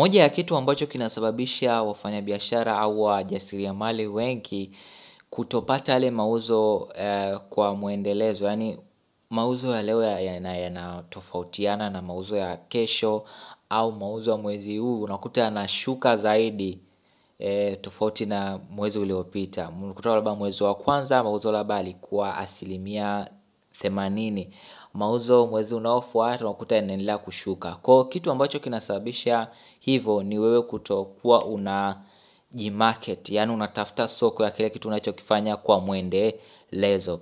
Moja ya kitu ambacho kinasababisha wafanyabiashara au wajasiriamali wengi kutopata yale mauzo kwa mwendelezo, Yaani mauzo ya leo yanatofautiana na mauzo ya kesho au mauzo ya mwezi huu. Unakuta yanashuka zaidi tofauti na mwezi uliopita. Unakuta labda mwezi wa kwanza mauzo labda yalikuwa asilimia themanini. Mauzo mwezi unaofuata unakuta yanaendelea kushuka. Kwa kitu ambacho kinasababisha hivyo ni wewe kutokuwa una jimarket, Yaani unatafuta soko ya kile kitu unachokifanya kwa muendelezo.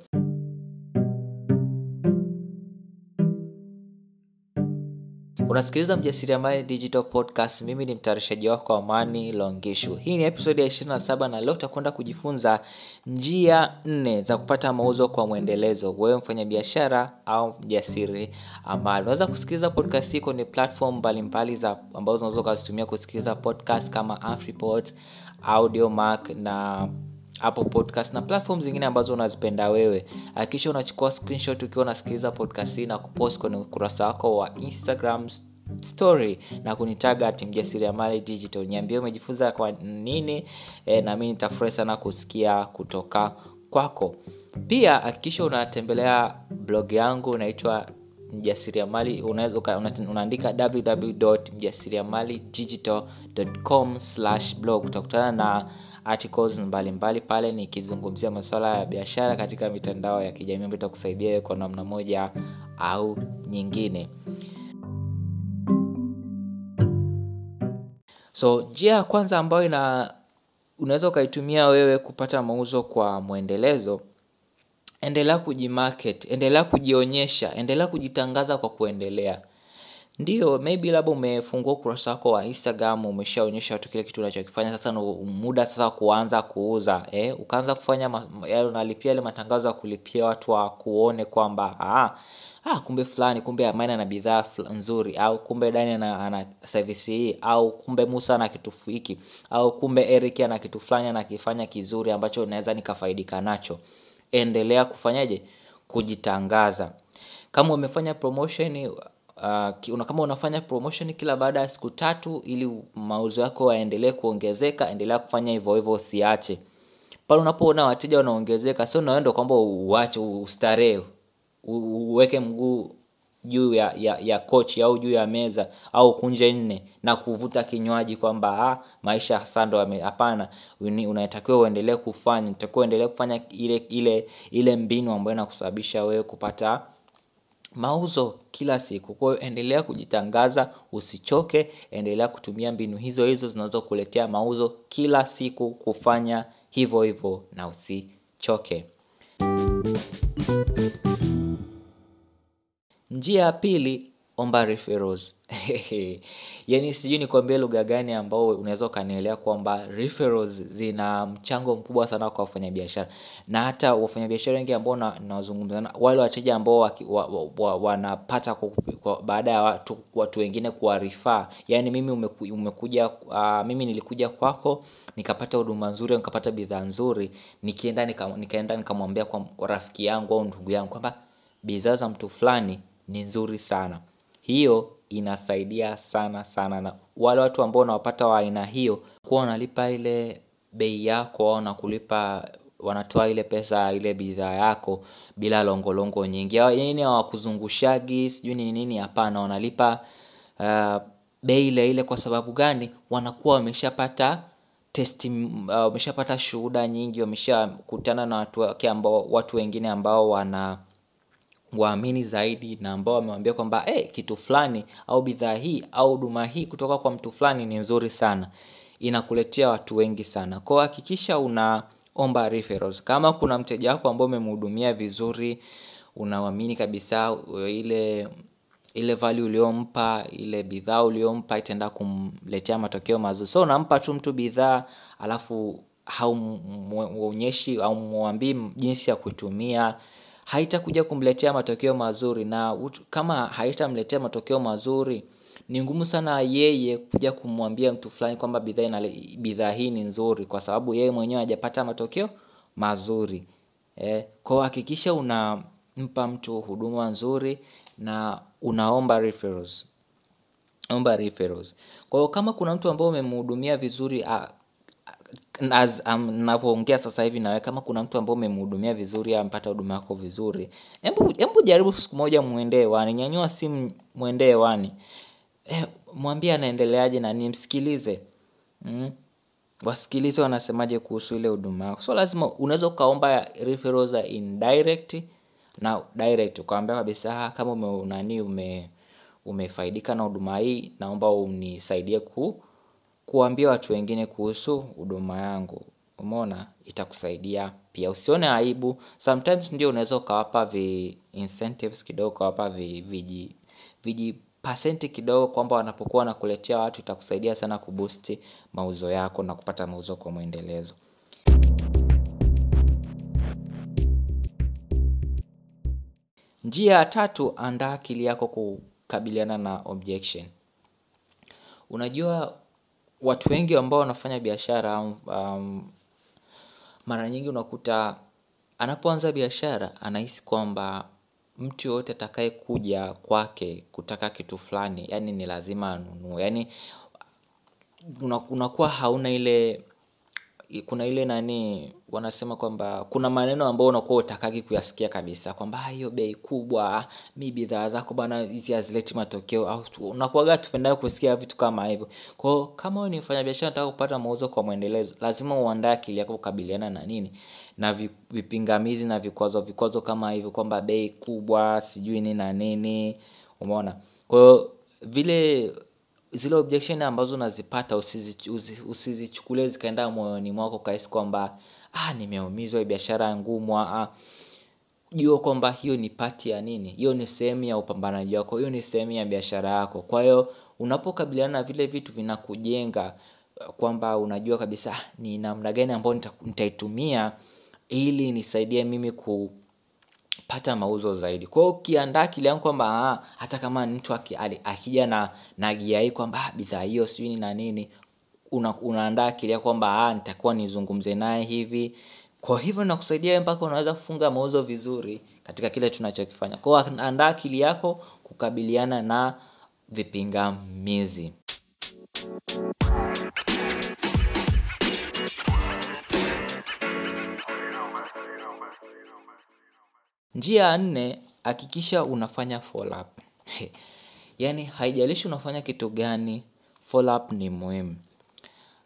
Unasikiliza mjasiriamali digital podcast. Mimi ni mtayarishaji wako amani longishu. Hii ni episodi ya 27 na leo tutakwenda kujifunza njia nne za kupata mauzo kwa mwendelezo, Wewe mfanyabiashara au mjasiri amali. Unaweza kusikiliza podcast hii kwenye platform mbalimbali za ambazo unaweza ukazitumia kusikiliza podcast kama Afriport, Audiomark na Apple podcast na platform zingine ambazo unazipenda wewe. Hakikisha unachukua screenshot ukiwa unasikiliza podcast hii na kupost kwenye ukurasa wako wa Instagram story na kunitaga ati mjasiriamali digital. Niambie umejifunza kwa nini na mi nitafurahi sana kusikia kutoka kwako. Pia hakikisha unatembelea blog yangu unaitwa mjasiriamali unaandika www.mjasiriamalidigital.com/blog utakutana na articles mbalimbali pale nikizungumzia maswala ya biashara katika mitandao ya kijamii ambayo itakusaidia kwa namna moja au nyingine. So njia ya kwanza ambayo unaweza ukaitumia wewe kupata mauzo kwa mwendelezo Endelea kujimarket, endelea kujionyesha, endelea kujitangaza kwa kuendelea. Ndiyo, maybe labda umefungua ukurasa wako wa Instagram, umeshaonyesha watu kile kitu unachokifanya, sasa ni muda sasa kuanza kuuza, ukaanza kufanya, unalipia yale matangazo ya kulipia watu wakuone kwamba, kumbe fulani, kumbe Amani ana bidhaa nzuri, au kumbe Dani ana service hii, au kumbe Musa ana kitu hiki, au kumbe Eric ana kitu fulani anakifanya kizuri ambacho naweza nikafaidika nacho. Endelea kufanyaje kujitangaza. Kama umefanya promotion kama unafanya promotion kila baada ya siku tatu ili mauzo yako yaendelee kuongezeka endelea kufanya hivyo hivyo usiache. Pale unapoona wateja wanaongezeka sio na kwamba uache ustarehe. Uweke mguu juu ya kochi au juu ya meza au kunje nne na kuvuta kinywaji kwamba maisha sasa hapana. Unatakiwa uendelee kufanya unatakiwa uendelee kufanya ile mbinu ambayo inakusababisha wewe kupata mauzo kila siku. Kwa hiyo endelea kujitangaza usichoke. Endelea kutumia mbinu hizo hizo zinazokuletea mauzo kila siku kufanya hivyo hivyo na usichoke. Njia ya pili omba referrals. Yaani sijui nikuambie lugha gani ambao unaweza ukanielewa kwamba referrals zina mchango mkubwa sana kwa wafanyabiashara. Na hata wafanyabiashara wengi ambao nawazungumza na wale wateja ambao wanapata baada ya watu wengine kuwarifaa, Yaani mimi umekuja mimi nilikuja kwako nikapata huduma nzuri nikapata bidhaa nzuri. Nikaenda nikamwambia kwa rafiki yangu au ndugu yangu kwamba bidhaa za mtu fulani ni nzuri sana. Hiyo inasaidia sana sana na wale watu ambao unawapata wa aina hiyo kuwa wanalipa ile bei yako na kulipa wanatoa ile pesa ile bidhaa yako bila longolongo nyingi. Yaani hawakuzungushagi sijui ni nini hapana wanalipa bei ile ile. Kwa sababu gani? Wanakuwa wameshapata wameshapata shuhuda nyingi wameshakutana na watu wengine ambao wanawaamini zaidi na ambao wamewaambia kwamba kitu fulani au bidhaa hii au huduma hii kutoka kwa mtu fulani ni nzuri sana. Inakuletea watu wengi sana. Kwa hakikisha unaomba kama kuna mteja wako ambao umemhudumia vizuri unamwamini kabisa ile value uliompa ile bidhaa uliompa itaenda kumletea matokeo mazuri. So unampa tu mtu bidhaa alafu haumwonyeshi au mwambii jinsi ya kuitumia haitakuja kumletea matokeo mazuri. Na kama haitamletea matokeo mazuri ni ngumu sana yeye kuja kumwambia mtu fulani kwamba bidhaa hii ni nzuri kwa sababu yeye mwenyewe hajapata matokeo mazuri. Kwa hakikisha unampa mtu huduma nzuri na unaomba referrals. Omba referrals. Kwa hiyo kama kuna mtu ambaye umemhudumia vizuri as um, navyoongea sasa hivi nawe kama kuna mtu ambaye umemhudumia vizuri ampata huduma yako vizuri hebu hebu jaribu siku moja muende hewani nyanyua simu muende hewani eh, mwambie anaendeleaje na nimsikilize. Mm? wasikilize wanasemaje kuhusu ile huduma yako. So lazima unaweza ukaomba referrals indirect na direct ukaambia kabisa "Ah, kama ume, nani ume umefaidika na huduma hii naomba unisaidie ku kuambia watu wengine kuhusu huduma yangu. Umeona itakusaidia pia. Usione aibu. Sometimes ndio unaweza ukawapa vi incentives kidogo ukawapa vi, viji viji pasenti kidogo kwamba wanapokuwa wanakuletea watu itakusaidia sana kuboosti mauzo yako na kupata mauzo kwa mwendelezo. Njia ya tatu andaa akili yako kukabiliana na objection. Unajua watu wengi ambao wanafanya biashara um, mara nyingi unakuta anapoanza biashara anahisi kwamba mtu yoyote atakaye kuja kwake kutaka kitu fulani yani ni lazima anunue. Yani una- unakuwa hauna ile kuna ile nani wanasema kwamba kuna maneno ambayo unakuwa utakagi kuyasikia kabisa kwamba "Ah, hiyo bei kubwa mi bidhaa zako bana hizi hazileti matokeo. Au unakuwaga tupendayo kusikia vitu kama hivyo. Kwao kama wewe ni mfanyabiashara nataka kupata mauzo kwa mwendelezo lazima uandae akili yako kukabiliana na nini? Na vipingamizi na vikwazo vikwazo kama hivyo kwamba bei kubwa sijui nini na nini. Umeona? Kwa vile zile objection ambazo unazipata usizi- usizichukulie zikaenda moyoni mwako ukahisi kwamba ah, nimeumizwa biashara ngumu ah, jua kwamba hiyo ni pati ya nini? Hiyo ni sehemu ya upambanaji wako hiyo ni sehemu ya biashara yako. Kwa hiyo unapokabiliana na vile vitu vinakujenga eh, kwamba unajua kabisa "Ah, ni namna gani ambayo nitaitumia ili nisaidie mimi ku pata mauzo zaidi. Kwa ukiandaa akili yangu kwamba ah, hata kama mtu akija na na kwamba ah, bidhaa hiyo sijui na nini una, unaandaa akili yako kwamba ah, nitakuwa nizungumze naye hivi. Kwa hivyo nakusaidia mpaka unaweza kufunga mauzo vizuri katika kile tunachokifanya. Kwa hiyo andaa akili yako kukabiliana na vipingamizi njia ya nne hakikisha unafanya up. Yani haijalishi unafanya kitu gani up ni muhimu.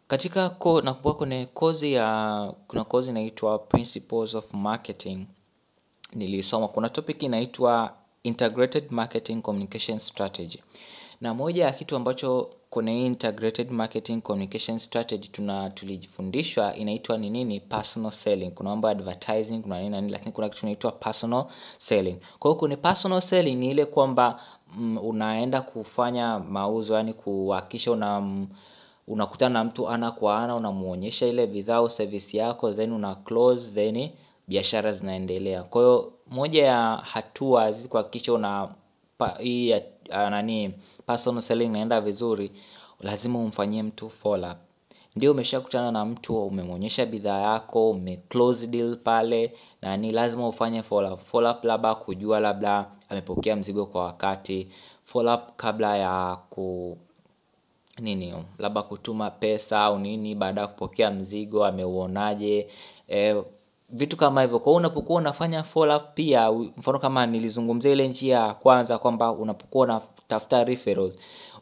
Katika ko, nakumbuka kwenye kozi ya kuna kozi inaitwa principles of marketing nilisoma. Kuna topic inaitwa integrated marketing communication strategy. Na moja ya kitu ambacho kwenye integrated marketing communication strategy tuna tulijifundishwa inaitwa ni nini? Personal selling. Kuna mambo advertising kuna nini na nini lakini kuna kitu inaitwa personal selling. Kwa hiyo kwenye personal selling ni ile kwamba mm, unaenda kufanya mauzo yani kuhakikisha una mm, unakutana na mtu ana kwa ana unamuonyesha ile bidhaa au service yako then una close then biashara zinaendelea. Kwa hiyo moja ya hatua zi kuhakikisha una pa, hii ya, nani personal selling inaenda vizuri lazima umfanyie mtu follow up ndio umeshakutana na mtu umemwonyesha bidhaa yako ume close deal pale na ni lazima ufanye follow up. Follow up labda kujua labda amepokea mzigo kwa wakati follow up kabla ya ku nini labda kutuma pesa au nini baada ya kupokea mzigo ameuonaje e, vitu kama hivyo. Kwa hiyo unapokuwa unafanya follow up pia mfano kama nilizungumzia ile njia ya kwanza kwamba unapokuwa unatafuta referrals.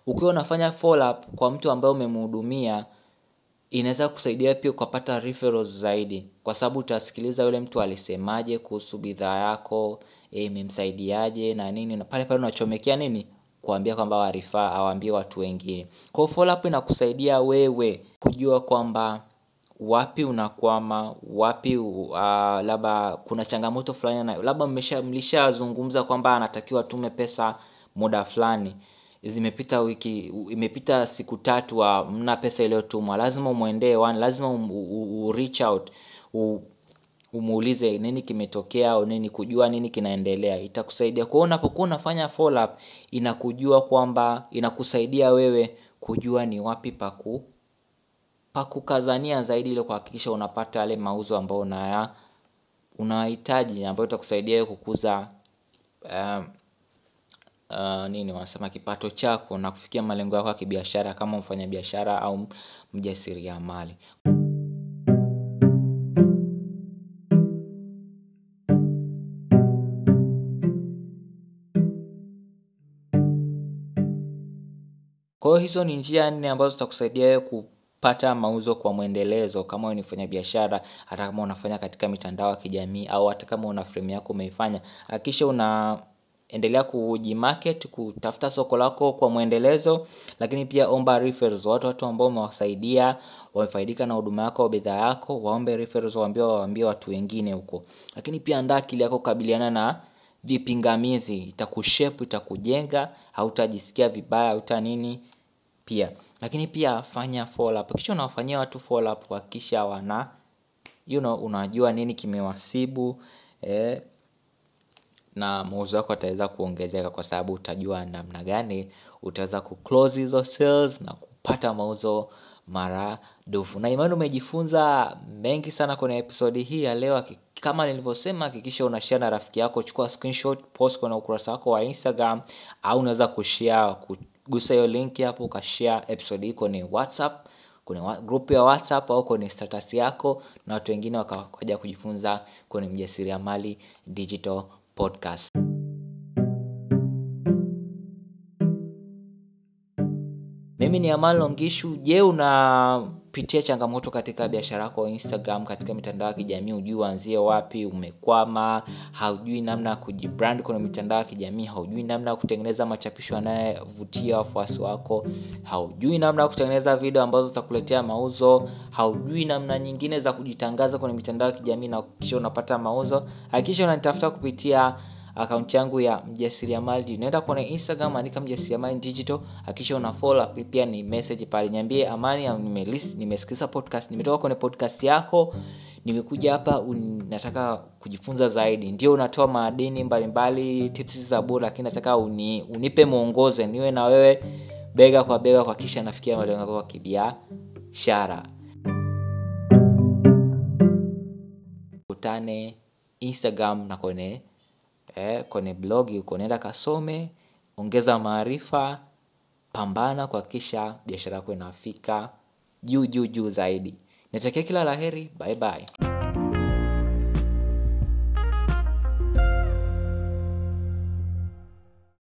Ukiwa unafanya follow up kwa mtu ambaye umemhudumia inaweza kusaidia pia ukapata referrals zaidi. Kwa sababu utasikiliza yule mtu alisemaje kuhusu bidhaa yako eh, imemsaidiaje na nini na pale pale unachomekea nini? Kuambia kwamba warifaa awaambie watu wengine. Kwa follow up inakusaidia wewe kujua kwamba wapi unakwama wapi uh, labda kuna changamoto fulani labda mlishazungumza kwamba anatakiwa atume pesa muda fulani. Zimepita wiki imepita siku tatu mna pesa iliyotumwa. Lazima umwendee lazima um, u, reach out u, umuulize nini kimetokea au nini kujua nini kinaendelea. Itakusaidia kwa hiyo unapokuwa unafanya follow up inakujua kwamba inakusaidia wewe kujua ni wapi paku pakukazania zaidi ili kuhakikisha unapata yale mauzo ambayo unaya unahitaji ambayo itakusaidia kukuza um, uh, nini wanasema kipato chako na kufikia malengo yako ya kibiashara kama mfanyabiashara au mjasiriamali. Kwa hiyo hizo ni njia nne ambazo zitakusaidia wewe kupata mauzo kwa mwendelezo kama wewe ni mfanyabiashara, hata kama unafanya katika mitandao ya kijamii au hata kama una frame yako umeifanya. Hakikisha unaendelea kujimarket, kutafuta soko lako kwa mwendelezo, lakini pia omba referrals, watu watu ambao umewasaidia, wamefaidika na huduma yako au bidhaa yako, waombe referrals waambie waambie watu wengine huko. Lakini pia andaa akili yako kukabiliana na vipingamizi, itakushape, itakujenga, hautajisikia vibaya, hauta nini pia. Lakini pia fanya follow up. Kisha unawafanyia watu follow up kuhakikisha wana you know, unajua nini kimewasibu eh, na mauzo yako ataweza kuongezeka kwa sababu utajua namna gani utaweza kuclose hizo sales na kupata mauzo maradufu. Na imani umejifunza mengi sana kwenye episodi hii ya leo. Kama nilivyosema, hakikisha unashare na rafiki yako, chukua screenshot, post kwenye ukurasa wako wa Instagram au unaweza kushare, kugusa hiyo linki hapo ukashare episode hii kwenye WhatsApp, kwenye group ya WhatsApp au kwenye status yako, na watu wengine wakaja kujifunza kwenye Mjasiriamali Digital Podcast. Mimi ni Amal Longishu. Je, unapitia changamoto katika biashara yako Instagram, katika mitandao ya kijamii, hujui uanzie wapi, umekwama, haujui namna ya kujibrand kwenye mitandao ya kijamii, haujui namna ya kutengeneza machapisho yanayovutia wafuasi wako, haujui namna ya kutengeneza video ambazo zitakuletea mauzo, haujui namna nyingine za kujitangaza kwenye mitandao ya kijamii na kisha unapata mauzo, hakikisha unanitafuta kupitia akaunti yangu ya mjasiriamali. Unaenda kwenye instagram andika mjasiriamali digital hakikisha una follow pia ni message pale. Niambie amani nimesikiliza podcast nimetoka kwenye podcast yako nimekuja hapa nataka kujifunza zaidi. Ndio unatoa madini mbalimbali tips za bure lakini nataka uni, unipe mwongoze niwe na wewe bega kwa bega kwa kisha nafikia malengo yako ya kibiashara. Kutane instagram na kwenye kwenye blogi huko nenda kasome ongeza maarifa pambana kuhakikisha biashara yako inafika juu juu juu zaidi. Natakia kila la heri bye bye